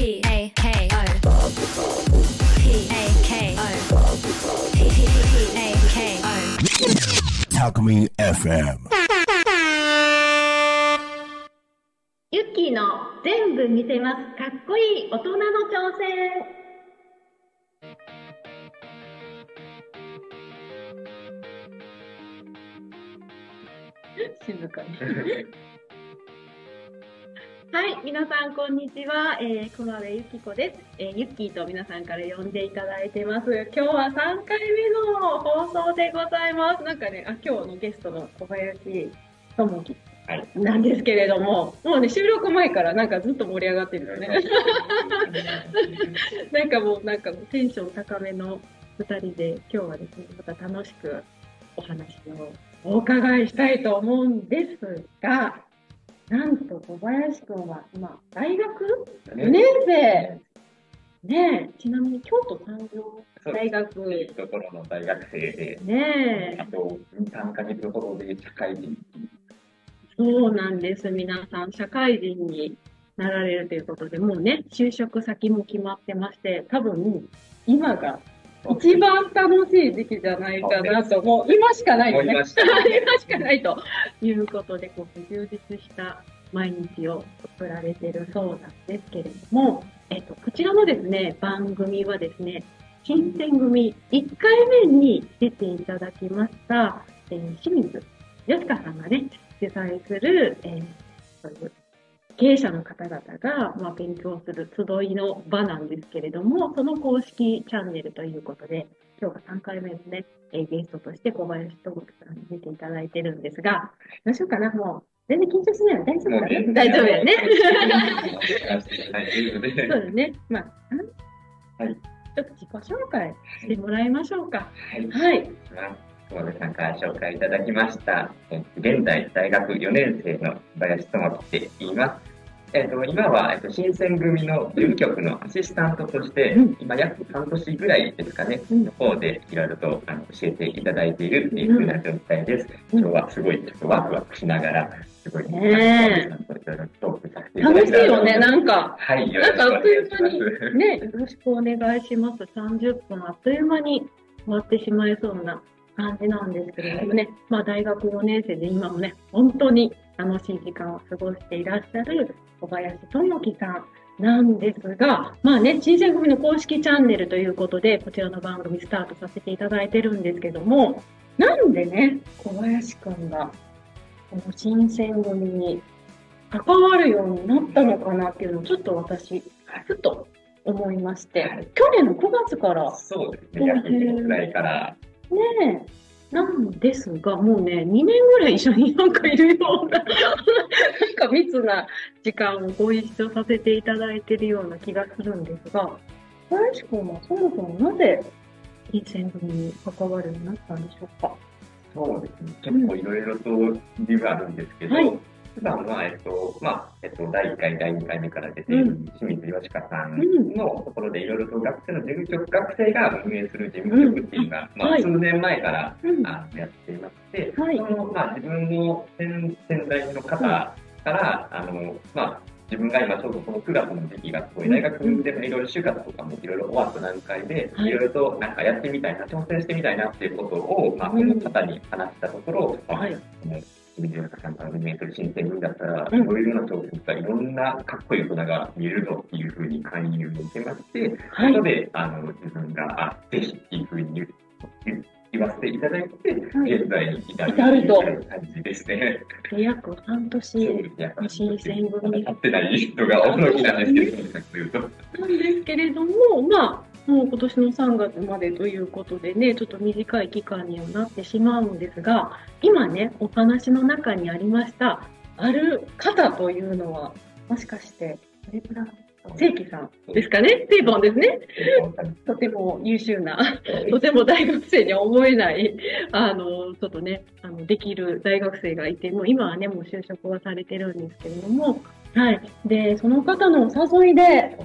P A K O P A K O P A K O Talk FM. ユッキーの全部見せます。かっこいい大人の挑戦。静かに。はい、皆さんこんにちは。えー、熊部ゆき子です。えー、ゆっきーと皆さんから呼んでいただいてます。今日は3回目の放送でございます。なんかね、あ、今日のゲストの小林智樹はい。なんですけれども、もうね、収録前からなんかずっと盛り上がってるよね。なんかもう、なんかテンション高めの2人で、今日はですね、また楽しくお話をお伺いしたいと思うんですが、なんと小林くんは今、大学？4年生。ねえ、ちなみに京都産業大学。いうところの大学生で、ねえ。あ、と3ヶ月ほどで社会人。そうなんです。皆さん、社会人になられるということで、もうね、就職先も決まってまして、多分、今が一番楽しい時期じゃないかなと、もう今しかないよね。今しかないということで、こう充実した毎日を送られてるそうなんですけれども、えっと、こちらのですね、番組はですね、新選組1回目に出ていただきました、えー清水よしかさんがね、主催する、えー経営者の方々が、まあ、勉強する集いの場なんですけれども、その公式チャンネルということで、今日が3回目ですね、えーゲストとして小林智樹さんに出ていただいてるんですが、どうしようかな、もう、全然緊張しないよ。大丈夫だね。大丈夫だよね。はい。そうだね。まあ、ん？はいちょっと自己紹介してもらいましょうか。はい。はい。熊部さんから紹介いただきました。え現在、大学4年生の小林智樹って言います。えっと、今は、えっと、新選組の事務局のアシスタントとして、うん今約半年ぐらいですかね、うんの方でいろいろとあの教えていただいているっていうふうな状態です。うん今日はすごいちょっとワクワクしながら、すごい、ね楽しいよね、なんか。はい、よろしくなんかあっというお願いします。間に、ね、よろしくお願いします。30分あっという間に終わってしまいそうな感じなんですけれどもね、まあ大学4年生で今もね、本当に楽しい時間を過ごしていらっしゃる小林智樹さんなんですが、まあね、新選組の公式チャンネルということで、こちらの番組スタートさせていただいてるんですけども、なんでね、小林くんが、この新選組に関わるようになったのかなっていうのをちょっと私、ふと思いまして、はい。去年の9月から。そうですね、約2年ぐらいから、ねえ、なんですが、もうね、2年ぐらい一緒になんかいるような、なんか密な時間をご一緒させていただいているような気がするんですが、小林君はそもそもなぜ、金銭組に関わるようになったんでしょうか？そうですね、結構いろいろと理由があるんですけど、はい普段は、えっと、まあ、えっと、第1回、第2回目から出ているうん。清水よしかさんうん。のところでいろいろと学生の事務局、学生が運営する事務局っていうのが、まあ、はい。数年前から、うん。あのやっていまして、はい。その、まあ、自分の先先代の方から、あの、まあ、自分が今ちょうどこの9月の時期がすごい大学でもいろいろ就活とかもいろいろ終わった段階で、はい。いろいろとなんかやってみたいな、挑戦してみたいなっていうことを、まあ、この方に話したところ、まあはい。その清水中さんからメートル新鮮組だったら、うん。いろいろなとかいろんなかっこいい大人が見えるぞっていうふうに勧誘を受けまして、はい。そこであの自分が、あ、ぜひっていうふうに言う言言わせていただいて、はい。現在に至ると。という感じですね。で約半年新選組。に立ってない人が多いなんですけど。なんですけれども、まあ、もう今年の3月までということでね、ちょっと短い期間にはなってしまうんですが、今ね、お話の中にありました、ある方というのは、もしかして、どれくらい正規さんですかね？テーポンですね？とても優秀な、とても大学生には思えない、あの、ちょっとね、あの、できる大学生がいて、もう今はね、もう就職はされてるんですけれども、はい。で、その方のお誘いで、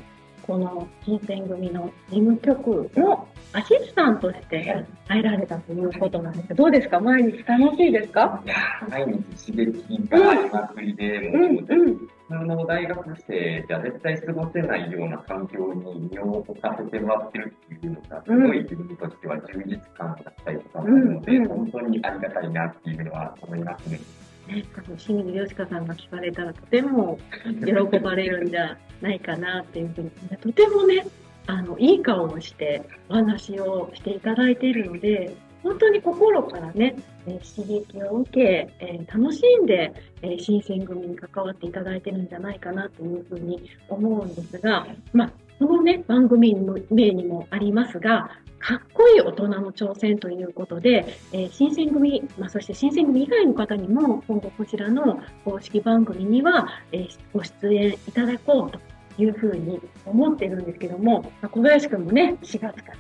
この金銭組の事務局のアシスタントとして入られたということなんですけど、どうですか？毎日楽しいですか？いやー毎日刺激がありまくりで、うんもう、うん。普通の大学生じゃ絶対過ごせないような環境に身を置かせてもらってるっていうのが、すごい自分としては充実感だったりとかするので、うんうん本当にありがたいなっていうのは思いますね。ね、あの清水よしかさんが聞かれたらとても喜ばれるんじゃないかなっていうふうに、とてもね、あの、いい顔をしてお話をしていただいているので、本当に心からね、え刺激を受け、え楽しんで、え新選組に関わっていただいているんじゃないかなというふうに思うんですが、まあ、そのね、番組の名にもありますが、かっこいい大人の挑戦ということで、えー新選組、まあ、そして新選組以外の方にも、今後こちらの公式番組には、えーご出演いただこうというふうに思ってるんですけども、まあ小林くんもね、4月から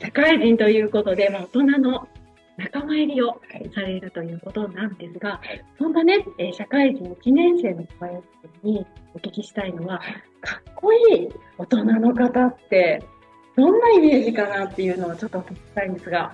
社会人ということで、まあ、大人の仲間入りをされるということなんですが、そんなね、えー社会人1年生の小林くんにお聞きしたいのは、かっこいい大人の方って、どんなイメージかなっていうのをちょっとお聞きしたいんですが。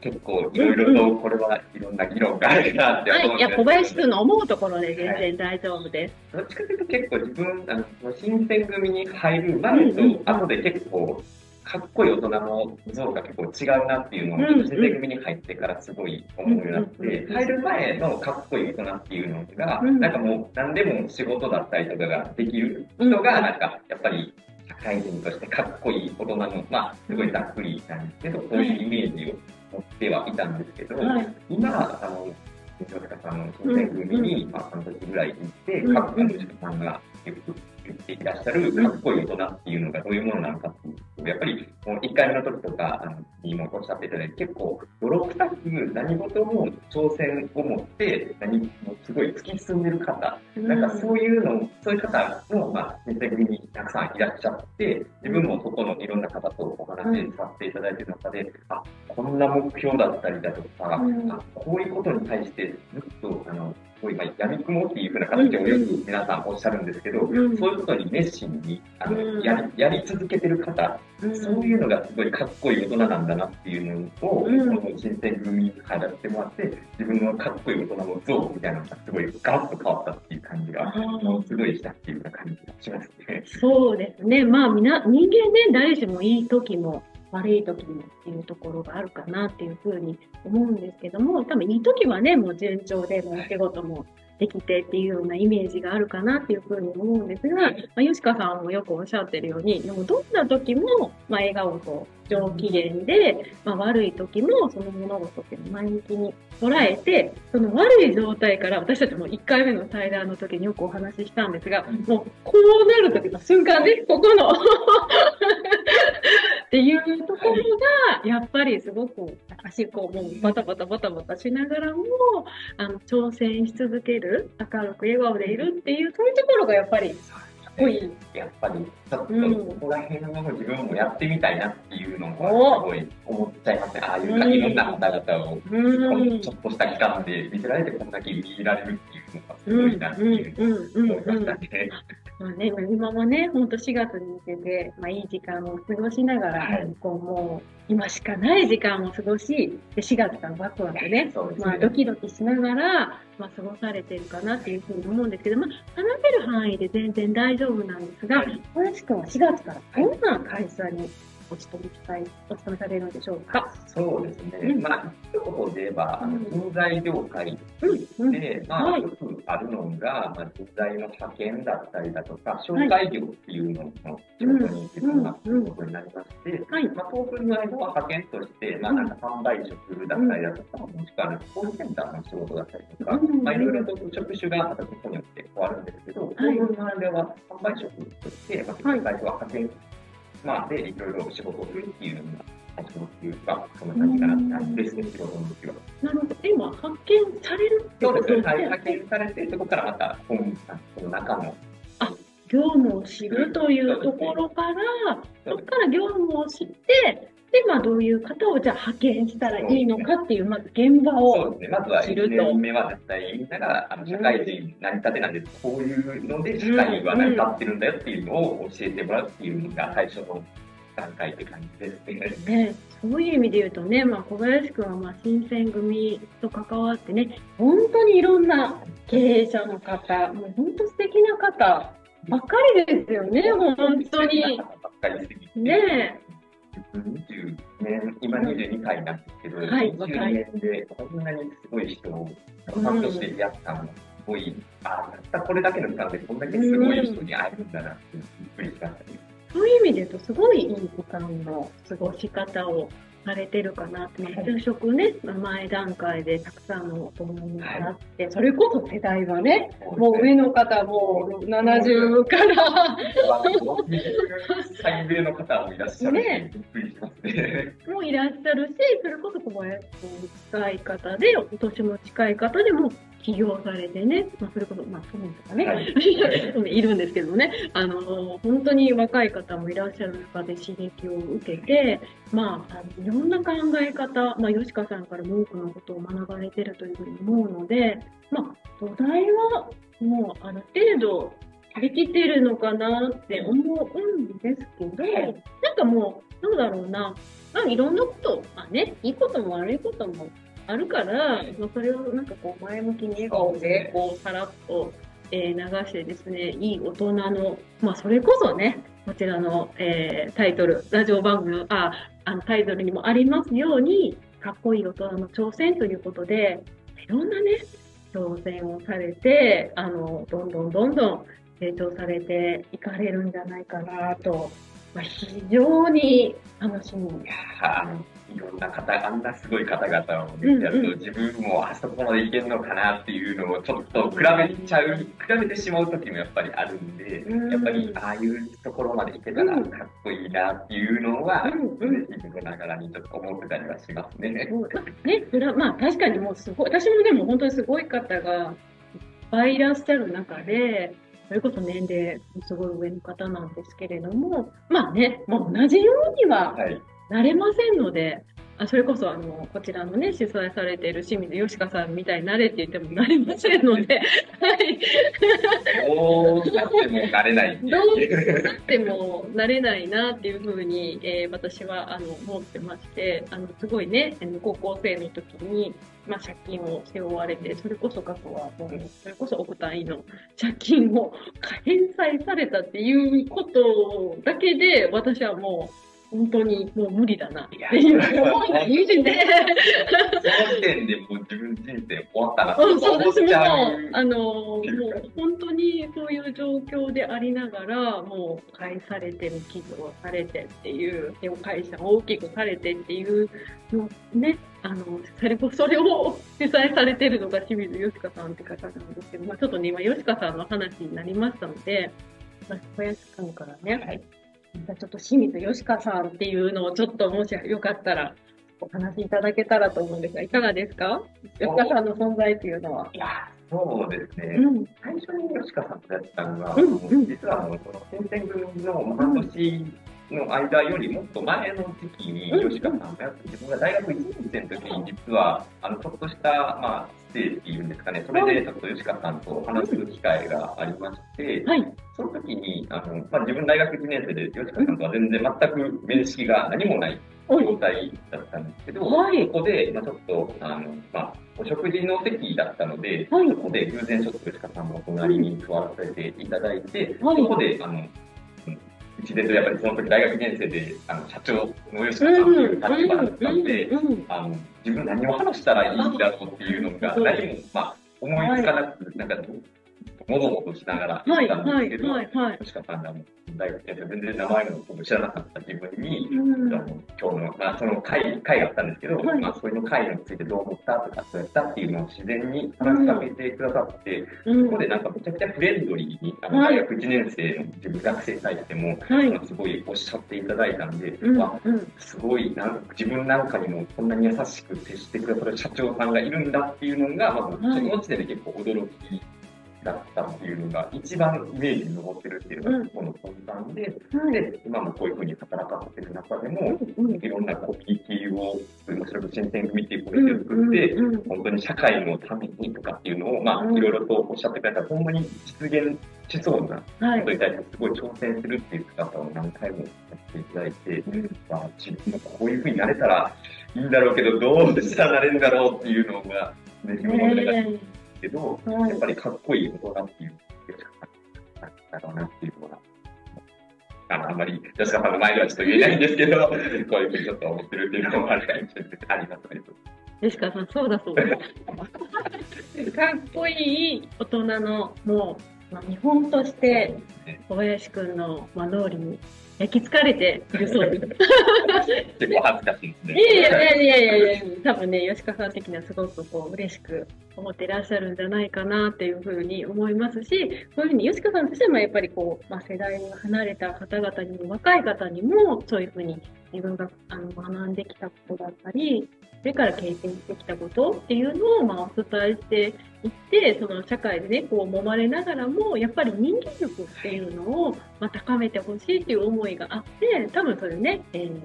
結構いろいろとこれはいろんな議論があるなってはい、いや、思うんですけど。小林くんの思うところで全然大丈夫です。どっちかというと結構自分、あの、新選組に入る前と後で結構、かっこいい大人の像が結構違うなっていうのを、新選組に入ってからすごい思うようになって、入る前のかっこいい大人っていうのが、うん。なんかもう何でも仕事だったりとかができる人が、なんかやっぱり社会人としてかっこいい大人の、まあ、すごいざっくりなんですけど、そういうイメージを持ってはいたんですけど、はい。今、あの、西岡さんの新選組に、まあ、半年ぐらい行って、うん各国の人さんがよく言っていらっしゃる、かっこいい大人っていうのがどういうものなのかっやっぱり、もう1回目の時とか、あの、にもおっしゃっていただいて、結構、泥臭く何事も挑戦を持って、何もすごい突き進んでる方、なんかそういうの、そういう方も、まあ、新選組にたくさんいらっしゃって、自分もそこのいろんな方とお話しさせていただいてる中で、あ、こんな目標だったりだとか、うんこういうことに対してずっと、あの、ごい、まあ、やみくもっていうふうな形をよく皆さんおっしゃるんですけど、うんそういうことに熱心にあの、うんやりやり続けてる方、うんそういうのがすごいかっこいい大人なんだなっていうのを、うん。この新選組に入らせてもらって、自分のかっこいい大人の像みたいなのがすごいガラッと変わったっていう感じが、すごいしたっていうような感じがしますね。そうですね。まあ、みな、人間ね、誰しもいい時も悪い時もっていうところがあるかなっていうふうに思うんですけども、多分いい時はね、もう順調で、もうお仕事もできてっていうようなイメージがあるかなっていうふうに思うんですが、まあ、吉川さんもよくおっしゃってるように、でもどんな時も、まあ、笑顔と上機嫌で、まあ、悪い時もその物事って前向きに捉えて、その悪い状態から、私たちも1回目の対談の時によくお話ししたんですが、もうこうなる時の瞬間で、ここのっていうところが、やっぱりすごく、足こう、もうバタバタバタバタしながらも、あの、挑戦し続ける、明るく笑顔でいるっていう、そういうところがやっぱり。やっぱり、ちょっとうんここら辺の自分もやってみたいなっていうのも、すごい思っちゃいますね。ああいううんいろんな方々を。ちょっとした期間で見せられて、こんだけ見られるっていうのがすうん、ごいなっていううん、うん、思いまうん。したね。まあね、今もね、ほんと4月に向けて、まあいい時間を過ごしながら、はい。こうもう、今しかない時間を過ごし、で4月からワクワクね、ね。まあドキドキしながら、まあ過ごされてるかなっていうふうに思うんですけど、まあ話せる範囲で全然大丈夫なんですが、はい。小林くんは4月からどんな会社にお勤めしたい、お勤めされるんでしょうか？そうですね。うん。まあ、一言で言えば、あのうん人材業界。で、まあ、はい。よくあるのが、まあ、人材の派遣だったりだとか、紹介業っていうのの仕事に必要なことになりまして、はい。まあ、当分の間は派遣として、まあ、なんか販売職だったりだとか、もしくはコールセンターの仕事だったりとか、うん。まあ、いろいろと職種がまたここによって変わるんですけど、当分の間は販売職として、まあ、はい。最初は派遣、まあ、でいろいろ仕事をするっていう仕事っていうか、そんな感じかなですね、仕事の時は。なるほど。今、発見されるってそうですね、ことですね。はい派遣されて、そこからまた本、その中の、業務を知るというところから、そこから業務を知って、で、で、まあ、どういう方をじゃあ派遣したらいいのかっていう、まず現場を。そうですね。まずは1知ると年目は絶対みんながあの社会人成り立てなんで、こういうので社会は成り立ってるんだよっていうのを教えてもらうっていうのが最初の段階って感じですね。ね、そういう意味で言うとね、まあ、小林くんはまあ新選組と関わってね、本当にいろんな経営者の方、もう本当素敵な方ばっかりですよね、本当に。ね20年、今22歳なんですけど、はい22年でこんなにすごい人をファンとしてやったのすごい、あたったこれだけの時間でこんだけすごい人に会えるんだなってびっくりした。そういう意味で言うと、すごいいい時間の過ごし方をされてるかなって、まあ就職ね、まあ前段階でたくさんのお友になって、それこそ世代はね、もう上の方も70から、60歳上の方もいらっしゃる。ね。もいらっしゃるし、それこそ小林君に近い方で、お年も近い方でも起業されてね、まあ、それこそ、まあ、ソとかね、はい。い、るんですけどもね、あの、本当に若い方もいらっしゃる中で刺激を受けて、まあ、いろんな考え方、まあ、吉川さんからも多くのことを学ばれてるというふうに思うので、まあ、土台はもうある程度できてるのかなって思うんですけど、なんかもう、なんだろうな、まあ、いろんなこと、まあね、いいことも悪いこともあるから、まあ、それをなんかこう前向きに笑顔で、こう、さらっと、えー流してですね、いい大人の、まあ、それこそね、こちらの、えータイトル、ラジオ番組の、あ、あのタイトルにもありますように、かっこいい大人の挑戦ということで、いろんなね、挑戦をされて、あの、どんどんどんどん成長されていかれるんじゃないかなと、まあ、非常に楽しみいやーいろんな方、あんなすごい方々を見てやると、うん自分もあそこまでいけるのかなっていうのをちょっと比べちゃう、比べてしまう時もやっぱりあるんで、うん。やっぱりああいうところまでいけたらうんかっこいいなっていうのは、うんうん。自分ながらにちょっと思ってたりはしますね。ね、それはまあ確かにもうすごい、私もでも本当にすごい方がいっぱいいらっしゃる中で、それこそ年齢すごい上の方なんですけれども、まあね、もう同じようにははい。なれませんので、あそれこそあの、こちらのね、主催されている清水よしかさんみたいになれって言ってもなれませんので、はい。どうなってもなれないどいううなってもなれないなっていうふうに、えー私はあの思ってまして、あのすごいね、高校生の時に、まあ、借金を背負われて、それこそ過去はもう、それこそ億単位の借金を返済されたっていうことだけで、私はもう、本当にもう無理だなっていう。思いがいいで、その時点でもう自分人生終わったな。とうん、そう、思っちゃう。あの、もう本当にそういう状況でありながら、もう返されてる寄付をされてっていう、でも会社を大きくされてっていうのね、あの、それこそれを主催されてるのが清水よしかさんって方なんですけど、まあちょっとね、今、よしかさんの話になりましたので、まあ、小林さんからね、はいじゃあちょっと清水よしかさんっていうのをちょっともしよかったらお話しいただけたらと思うんですが、いかがですか？よしかさんの存在っていうのは。いや、そうですね。うん。最初に吉川さんとやったのが、うんうん実はあのこの新選組の半年の間よりもっと前の時期にうん吉川さんがやって、自分が大学1年生の時に実は、あのちょっとした、まあ、っていうんですかね、それでちょっと吉川さんと話す機会がありまして、はい。その時に、あのまあ、自分大学1年生で吉川さんとは全然全く面識が何もない状態だったんですけど、はい。そこで、まあ、ちょっと、あの、まあ、お食事の席だったので、はい。そこで偶然ちょっと吉川さんも隣に座らせていただいて、はい。そこで、あの、うん一年とやっぱりその時大学2年生で、あの、社長の吉川さんという立場だったので、あの、自分何を話したらいいんだろうっていうのが、うん何も、まあ、思いつかなく、なんか、もぞもぞしながらはい、いたんはい、ですけど、はい、はい。吉川さんがもう大学生全然名前のことも知らなかった自分に、うん。今日の、まあ、その会、会があったんですけど、はい。まあ、それの会についてどう思ったとか、そうやったっていうのを自然に話しかけてくださって、うん。そこでなんかめちゃくちゃフレンドリーに、あのはい。大学1年生の自分学生に対しても、はい。すごいおっしゃっていただいたんで、うん、あうん。すごいなん自分なんかにもこんなに優しく接してくださる社長さんがいるんだっていうのが、まあ、その時点で結構驚きだったっていうのが一番イメージに残ってるっていうのがこの本番で、はい。で、今もこういうふうに働かせてる中でも、うんいろんなコピー機を、面白く新選組っていうコミュニティを作って、うんうん本当に社会のためにとかっていうのを、まあ、うんいろいろとおっしゃってくれたら、ほんまに実現しそうなはい。ことに対してすごい挑戦するっていう姿を何回もやっていただいて、まあ、自分もこういうふうになれたらいいんだろうけど、どうしたらなれるんだろうっていうのが、ね、けど、はいやっぱりかっこいい大人っていう、だろうなっていうのが、あのあんまり吉川さんの前ではちょっと言えないんですけど、こういうふうにちょっと思ってるっていうのもあるかもしれないありますね。吉川さん、そうだそうだ。かっこいい大人の、もう、まあ、見本として、小林くんの、まあ、脳裏に焼き付かれているそうです。結構恥ずかしいですね。いやいやいやいやいやいや、多分ね、吉川さん的にはすごくこう嬉しく思っていらっしゃるんじゃないかなっていうふうに思いますし、こういうふうに吉川さんとしてもやっぱりこう、まあ、世代が離れた方々にも、若い方にも、そういうふうに自分があの学んできたことだったり、それから経験してきたことっていうのをまあお伝えしていって、その社会でね、こう揉まれながらも、やっぱり人間力っていうのをま高めてほしいっていう思いがあって、多分それね、えー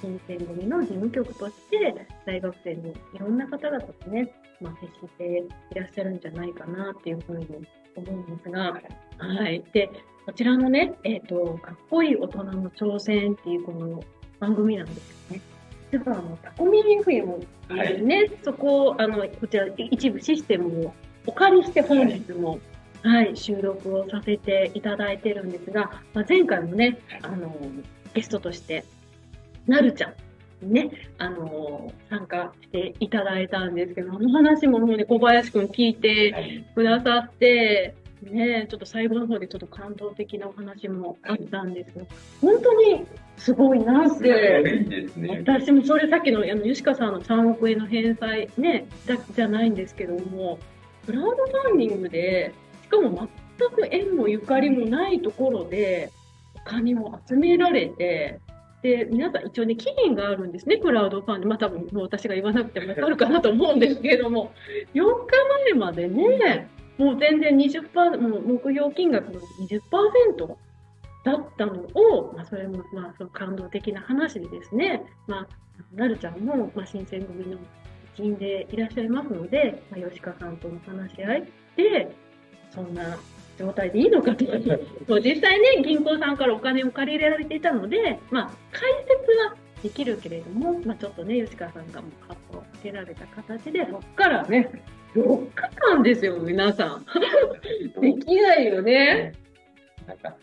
新選組の事務局として、大学生のいろんな方々とね、まあ、接していらっしゃるんじゃないかなっていうふうに思うんですが、はい。で、こちらのね、えっ、と、かっこいい大人の挑戦っていうこの番組なんですよね。実はあの、タコミ FM っていうね、そこを、あの、こちら一部システムをお借りして本日も、はい、収録をさせていただいてるんですが、まあ、前回もね、あの、ゲストとして、なるちゃんにね、あの参加していただいたんですけど、あの話ももうね、小林くん聞いてはい。くださって、ね、ちょっと最後の方でちょっと感動的なお話もあったんですけど、本当にすごいなって、いですね。私もそれさっきのあの吉川さんの3億円の返済ね、だじゃないんですけども、クラウドファンディングで、しかも全く縁もゆかりもないところで、お金を集められて、で、皆さん一応ね、期限があるんですね、クラウドファンディング。まあ多分もう私が言わなくてもわかるかなと思うんですけれども、4日前までね、もう全然20%、もう目標金額の20%だったのを、まあそれもまあその感動的な話でですね、まあ、なるちゃんも、まあ、新選組の一員でいらっしゃいますので、まあ、吉川さんとの話し合いで、そんな状態でいいのかと。実際ね、銀行さんからお金を借りられていたので、まあ、解説はできるけれども、まあ、ちょっとね、吉川さんがもうカットをつけられた形で、そっからね、4日間ですよ、皆さん。できないよね。なんか、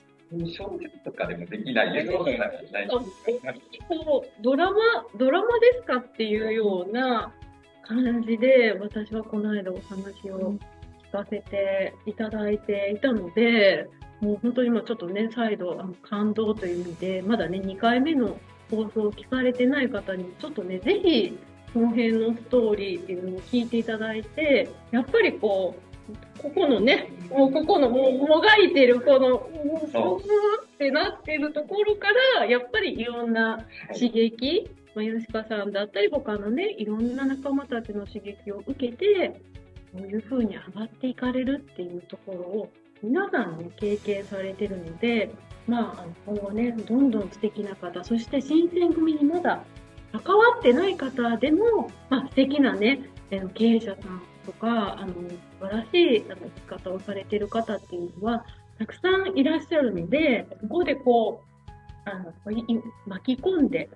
小説とかでもできないよううドラマ、ドラマですかっていうような感じで、私はこの間お話を聞かせていただいていたので、もう本当に今ちょっとね、再度あの感動という意味で、まだね、2回目の放送を聞かれてない方に、ちょっとね、ぜひ、この辺のストーリーっていうのを聞いていただいて、やっぱりこう、ここのね、もうここのもうもがいてるこの、うそうふってなってるところから、やっぱりいろんな刺激、まあ、吉川さんだったり、他のね、いろんな仲間たちの刺激を受けて、こういう風に上がっていかれるっていうところを、皆さんね、経験されてるので、まあ、今後ね、どんどん素敵な方、そして新選組にまだ関わってない方でも、まあ、素敵なね、経営者さんとか、あの、素晴らしいあの生き方をされている方っていうのは、たくさんいらっしゃるので、ここでこう、あの、巻き込んで、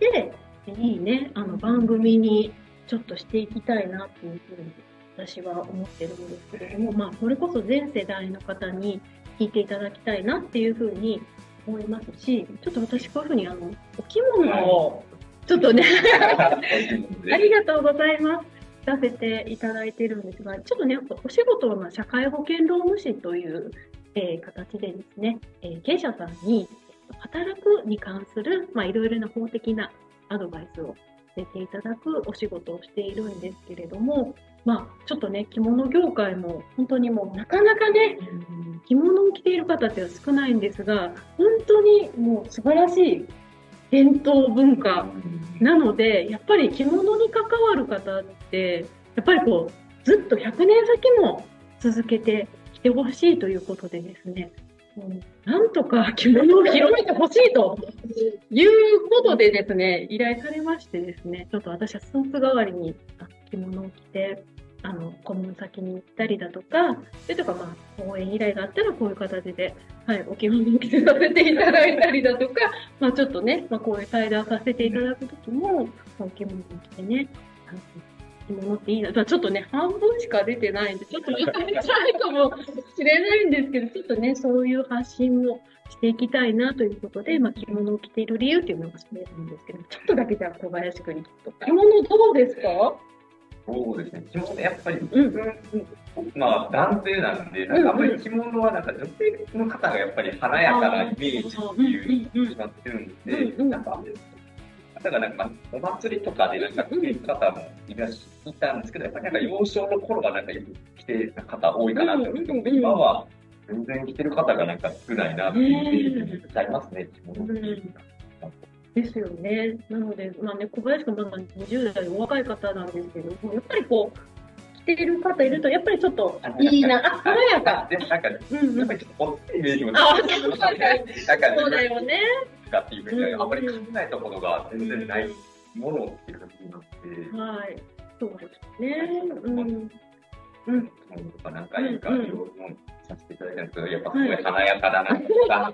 で、いいね、あの、番組にちょっとしていきたいなっていうふうに私は思ってるんですけれども、まあ、それこそ全世代の方に聞いていただきたいなっていうふうに思いますし、ちょっと私こういうふうにあの、お着物を、ちょっとね、ありがとうございます。させていただいているんですが、ちょっとね、お仕事は社会保険労務士という、えー形でですね、えー経営者さんに働くに関する、まあ、いろいろな法的なアドバイスをさせていただくお仕事をしているんですけれども、まあ、ちょっとね、着物業界も本当にもうなかなかね、着物を着ている方っては少ないんですが、本当にもう素晴らしい伝統文化なので、やっぱり着物に関わる方って、やっぱりこう、ずっと100年先も続けてきてほしいということでですね、なんとか着物を広めてほしいということでですね、依頼されましてですね、ちょっと私はスーツ代わりにあ着物を着て、あの、顧問先に行ったりだとか、それとかまあ、応援依頼があったらこういう形で、はい、お着物を着せさせていただいたりだとか、まあちょっとね、まあこういう対談させていただくときも、お着物を着てね、着物っていいな。ちょっとね、半分しか出てないんで、ちょっとわかりづらいかもしれないんですけど、ちょっとね、そういう発信もしていきたいなということで、まあ着物を着ている理由っていうのがそれなんですけど、ちょっとだけじゃ小林くんに聞くと。着物どうですか？そうですね。着物やっぱり、うんまあ男性なんで、なんかあんまり着物はなんか女性の方がやっぱり華やかなイメージっていう決まってるんうんで、うん。なんか、だからなんかお祭りとかでなんか着てる方もいらっしゃったんですけど、やっぱりなんか幼少の頃はなんかよく着てる方多いかなと思って、今は全然着てる方がなんか少ないなっていうイメージありますね、着物ですよね。なので、まあね、小林くんまだ20代のお若い方なんですけども、やっぱりこう、着てる方いると、やっぱりちょっといいな、あ、華やか。で もなんか、やっうんうんぱりちょっとこっちイメージもあなんかそうだよね。かっていうふうにあんまり考えたことが全然ないものっていう感じになって、はい。そうですね。うん。うん。とか何回かうん。いろいろさせていただいたん。ですけど、やっぱすごい華やかだなとか、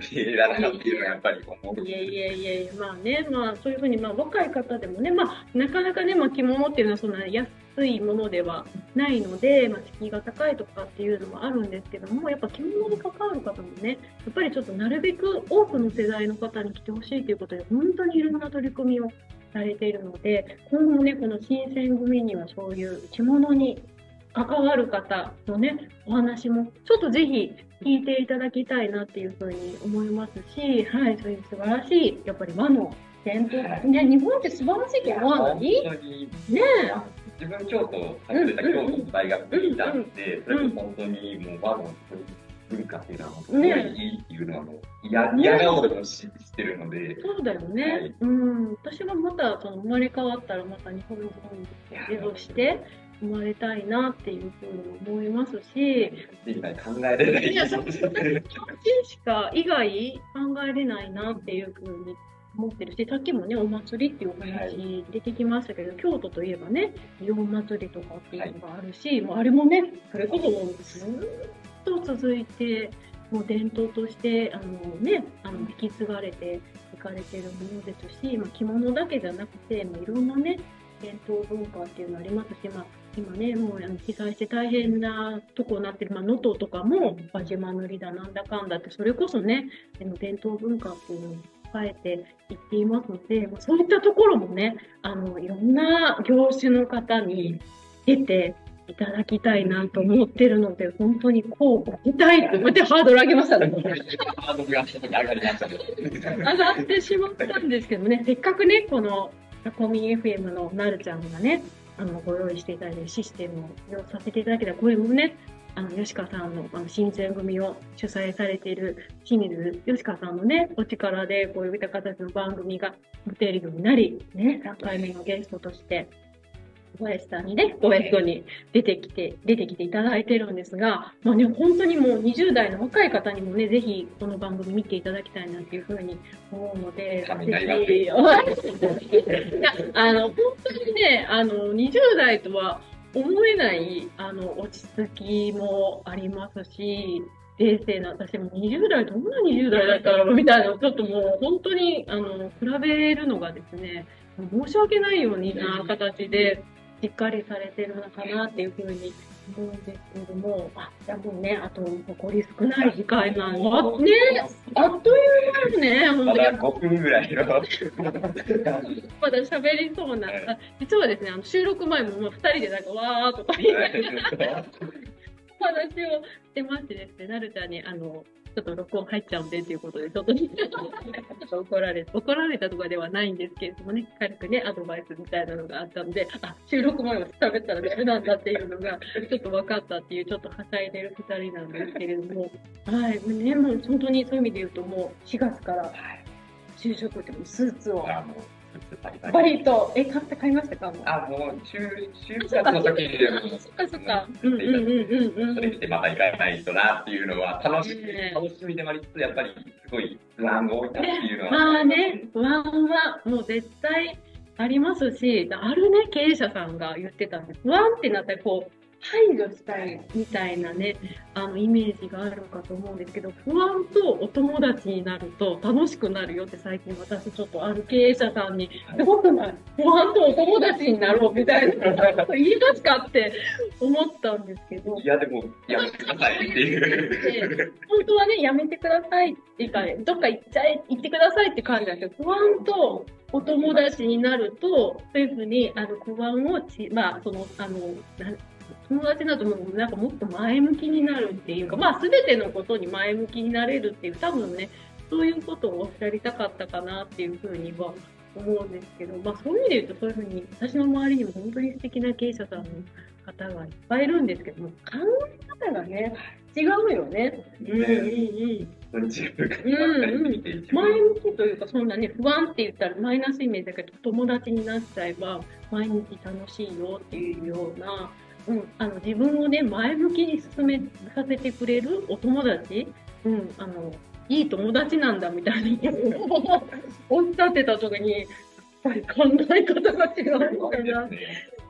綺麗だなっていうのはやっぱり思う。いえいえいえ、まあね、まあそういうふうに、まあ若い方でもね、まあなかなかね、まあ着物っていうのはそん。な安いものではないので、まあ敷居が高いとかっていうのもあるん。ですけども、やっぱ着物に関わる方もね、やっぱりちょっとなるべく多くの世代の方に着てほしいということで、本当にいろん。な取り組みをされているので、今後ね、この新選組にはそういう着物に関わる方のね、お話もちょっとぜひ聞いていただきたいなっていうふうに思いますし、はい、そういう素晴らしい、やっぱり和の伝統、ね、日本って素晴らしいけど、和本なにね自分京都、初めて京都の大学にいたんで、それこそ本当にもう和の文化っていうのはすごいいいっていうのはもう嫌嫌顔でも知ってるので、そうだよね。はい。うん。私はまた、その生まれ変わったらまた日本に出として生まれたいなっていうふうに思いますし、以外考えられない。いや、そう私しか以外考えれないなっていうふうに思ってるし、さっきもね、お祭りっていうお話出てきましたけど、京都といえばね、祇園祭りとかっていうのがあるし、もうあれもね、それこそもうずーっと続いて、もう伝統として、あのね、あの引き継がれていかれてるものですし、まあ、着物だけじゃなくて、まあ、いろんなね、伝統文化っていうのありますし、まあ、今ね、もう被災して大変なとこになってる、まあ、能登とかも、輪島塗だなんだかんだって、それこそね、あの伝統文化っていうのを変えていっていますので、まあそういったところもね、あの、いろんな業種の方に出ていただきたいなと思ってるので、本当にこうご期待って、またハードル上げましたね。ハードルが上がってしまったんですけどね、せっかくね、このタコミン FM のなるちゃんがね、あの、ご用意していただいて、システムを利用させていただけたら、これもね、あの、吉川さんの、あの、新選組を主催されている清水吉川さんのね、お力で、こういった形の番組が持てるようになり、ね、3回目のゲストとして、小林さんにね、ごゲストに出てきて、出てきていただいてるんですが、まあね、本当にもう20代の若い方にもね、ぜひこの番組見ていただきたいなっていうふうに思うので、ぜひあの、本当にね、あの、20代とは思えない、あの、落ち着きもありますし、冷静な、私も20代、どんな20代だったらみたいな、ちょっともう本当に、あの、比べるのがですね、申し訳ないような形で、しっかりされてるのかなっていうふうに思うんですけれども、あ、じゃあもうね、あと残り少ない時間なの。ね、あっという間にね、本当にまだ5分ぐらいの。まだ喋りそうな、あ実はですね、あの収録前ももう2人でなんかわーとか言いながら話をしてましてですね、なるちゃんに、あの、ちょっと録音入っちゃうんでっていうことで、ちょっと、怒られ、怒られたとかではないんですけれどもね、軽くね、アドバイスみたいなのがあったので、あ、収録前は喋ったらダメなんだっていうのが、ちょっと分かったっていう、ちょっとはしゃいでる2人なんですけれども、はい、ね、もう本当にそういう意味で言うと、もう4月から就職ってもうスーツを。バリと、え、買って買いましたか？あ、もう、就就活の時に、そっかそっか。うんうんうんうんうん。それ見てまた行かないとなっていうのは、楽しみね、楽しみでもありつつ、やっぱりすごい不安が多いなっていうのは。まあね、不安はもう絶対ありますし、あるね、経営者さんが言ってたんです。不安ってなったら、こう、排除したいみたいなね、あの、イメージがあるかと思うんですけど、不安とお友達になると楽しくなるよって最近私ちょっとある経営者さんに、すごくない不安とお友達になろうみたいなこと言いますかって思ったんですけど、いや、でも、やめてくださいっていう。本当はね、やめてくださいっていうか、どっか行っちゃえ、行ってくださいって感じなんですけど、不安とお友達になると、そういうふうに、あの、不安をち、まあ、その、あの、友達だともうなんかもっと前向きになるっていうか、まあ、すべてのことに前向きになれるっていう、多分ね、そういうことをおっしゃりたかったかなっていうふうには思うんですけど、まあ、そういう意味で言うと、そういうふうに、私の周りにも本当に素敵な経営者さんの方がいっぱいいるんですけども、考え方がね、違うよね。うんうんうん。自分が見て一番前向きというか、そんなね、不安って言ったらマイナスイメージだけど、友達になっちゃえば、毎日楽しいよっていうような、うん、あの、自分をね、前向きに進めさせてくれるお友達、うん、あの、いい友達なんだみたいなことをおっしゃってた時に、やっぱり考え方が違うのかな。っね。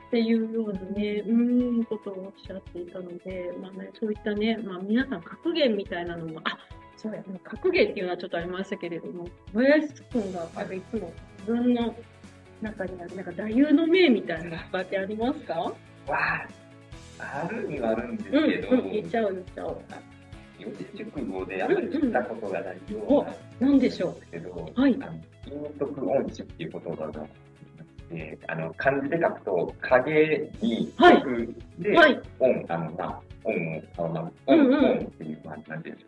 ていうようなね、うーん、ことをおっしゃっていたので、まあね、そういったね、まあ皆さん格言みたいなのも、あ、そうや、格言っていうのはちょっとありましたけれども、小林くんが、あの、いつも自分の中にある、なんか、座右の銘みたいなのってありますか？わあ、あるにはあるんですうん、けど、うん、言っちゃおう、言っちゃおう。四字熟語であんまり聞いたことがないようななんでしょう？けど、はい。陰徳音痴っていう言葉がありまして、あの漢字で書くと影にはい。徳で、はい。音あのまあ音をあの音、うんうん音っていうまあなんていうんでし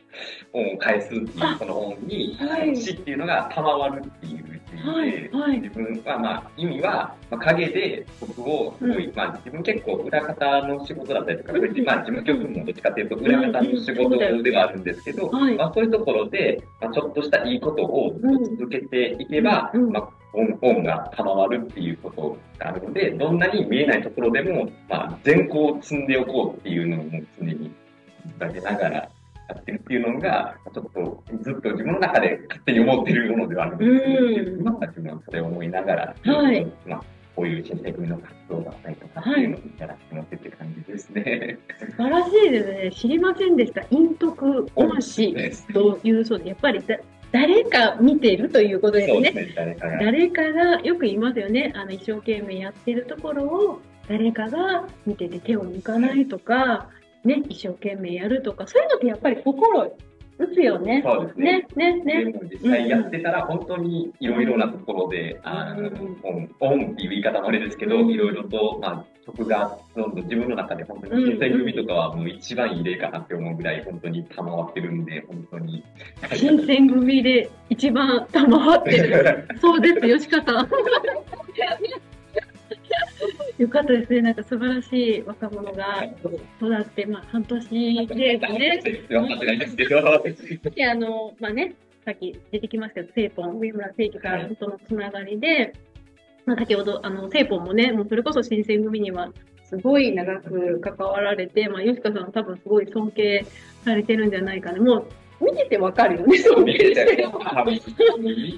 ょう音を返すっていうこの音に、はい死っていうのが賜るっていう字で、はい、はい。自分はまあ意味は、まあ、影で僕をすごい、まあ自分結構裏方の仕事だったりとか、まあ事務局もどっちかというと裏方の仕事ではあるんですけど、はいまあそういうところで、まあ、ちょっとしたいいことを続けていけば、うんうんまあ恩恩が賜るっていうことがあるので、どんなに見えないところでも、まあ善行を積んでおこうっていうのをもう常に伝えながらやってるっていうのが、ちょっとずっと自分の中で勝手に思ってるものではあるんですけど、うん今は自分はそれを思いながら、はいまあ、こういう新選組の活動だったりとかっていうのをやらせてもらってって感じですね。素晴らしいですね。知りませんでした。陰徳恩師というそうで、やっぱりだ誰か見てるということですね。すね、誰かが。誰かが、よく言いますよね。あの、一生懸命やってるところを、誰かが見てて手を抜かないとか、ね、一生懸命やるとか、そういうのってやっぱり心打つよね。そうですね。ね、ね、ね。でも実際やってたら本当にいろいろなところで、あの、オン、オンっていう言い方もあれですけど、うんいろいろと、まあ、曲がどんどん自分の中で本当に新選組とかはもう一番いい例かなって思うぐらい本当に賜ってるんで、本当に。新選組で一番賜ってる。そうです、吉川さん。よかったですね。なんか素晴らしい若者が育って、まあ半年でね。であの、まあね、さっき出てきましたけど、セイポン、上村聖輝さんとのつながりで、まあ先ほど、あの、セイポンもね、もうそれこそ新選組にはすごい長く関わられて、まあ、吉川さんも多分すごい尊敬されてるんじゃないかな。もう、見ててわかるよね、尊敬してる。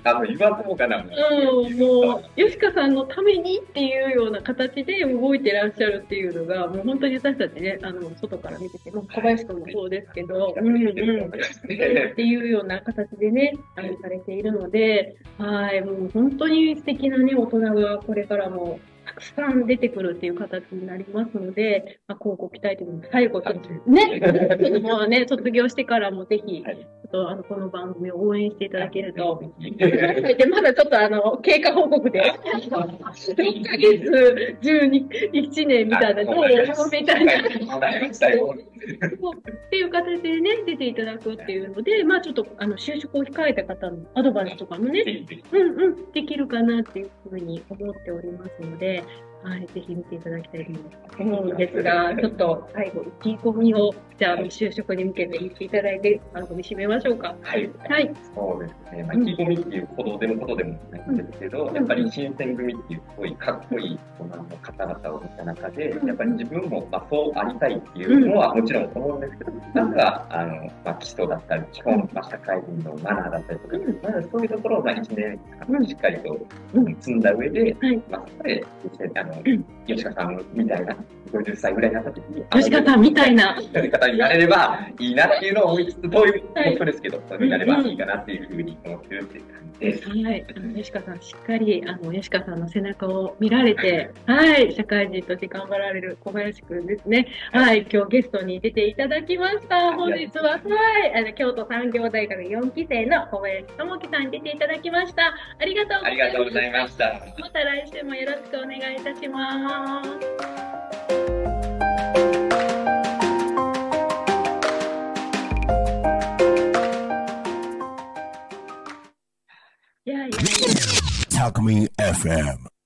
あの、言わずもかな。うん、もう、吉川さんのためにっていうような形で動いてらっしゃるっていうのが、もう本当に私たちね、あの、外から見てて、もう小林君もそうですけど、うんうん。っていうような形でね、あの、されているので、はい、もう本当に素敵なね、大人がこれからもたくさん出てくるっていう形になりますので、まあ、こうご期待というの最後、ね、もうね、卒業してからもぜひ、はい。ちょっとあの、この番組を応援していただけると。はで、まだちょっとあの、経過報告で、6ヶ月、12、1年みたいな、どうみたいな。っていう形でね、出ていただくっていうので、まあちょっと、あの、就職を控えた方のアドバイスとかもね、うんうん、できるかなっていうふうに思っておりますので、はい、ぜひ見ていただきたいと思うんですが、ちょっと最後、意気込みを、じゃあ、就職に向けて言っていただいて、番組締めましょうか。はい。はい。そうですね。まあ、意気込みっていうほどでもことでもないんですけど、やっぱり新選組っていうすごいかっこいい大人の方々を見た中で、やっぱり自分もまあそうありたいっていうのはもちろん思うんですけど、なんか、あの、まあ、基礎だったり、基本、まあ、社会人のマナーだったりとか、まあ、そういうところをまあ1年間しっかりと積んだ上で、はいまあ、それで、あの、吉川さんみたいな、50歳ぐらいになった時に、吉川さんみたいな。やり方になれればいいなっていうのを思いつつ、どういうことですけど、そうになればいいかなっていうふうに思ってるっていう感じです。はい、吉川さん、しっかりあの吉川さんの背中を見られて、はい、社会人として頑張られる小林くんですね。はい、今日ゲストに出ていただきました。本日は、はい、あの京都産業大学4期生の小林智樹さんに出ていただきました。ありがとうごありざいます。がとうございました。また来週もよろしくお願いいたします。Alchemy FM.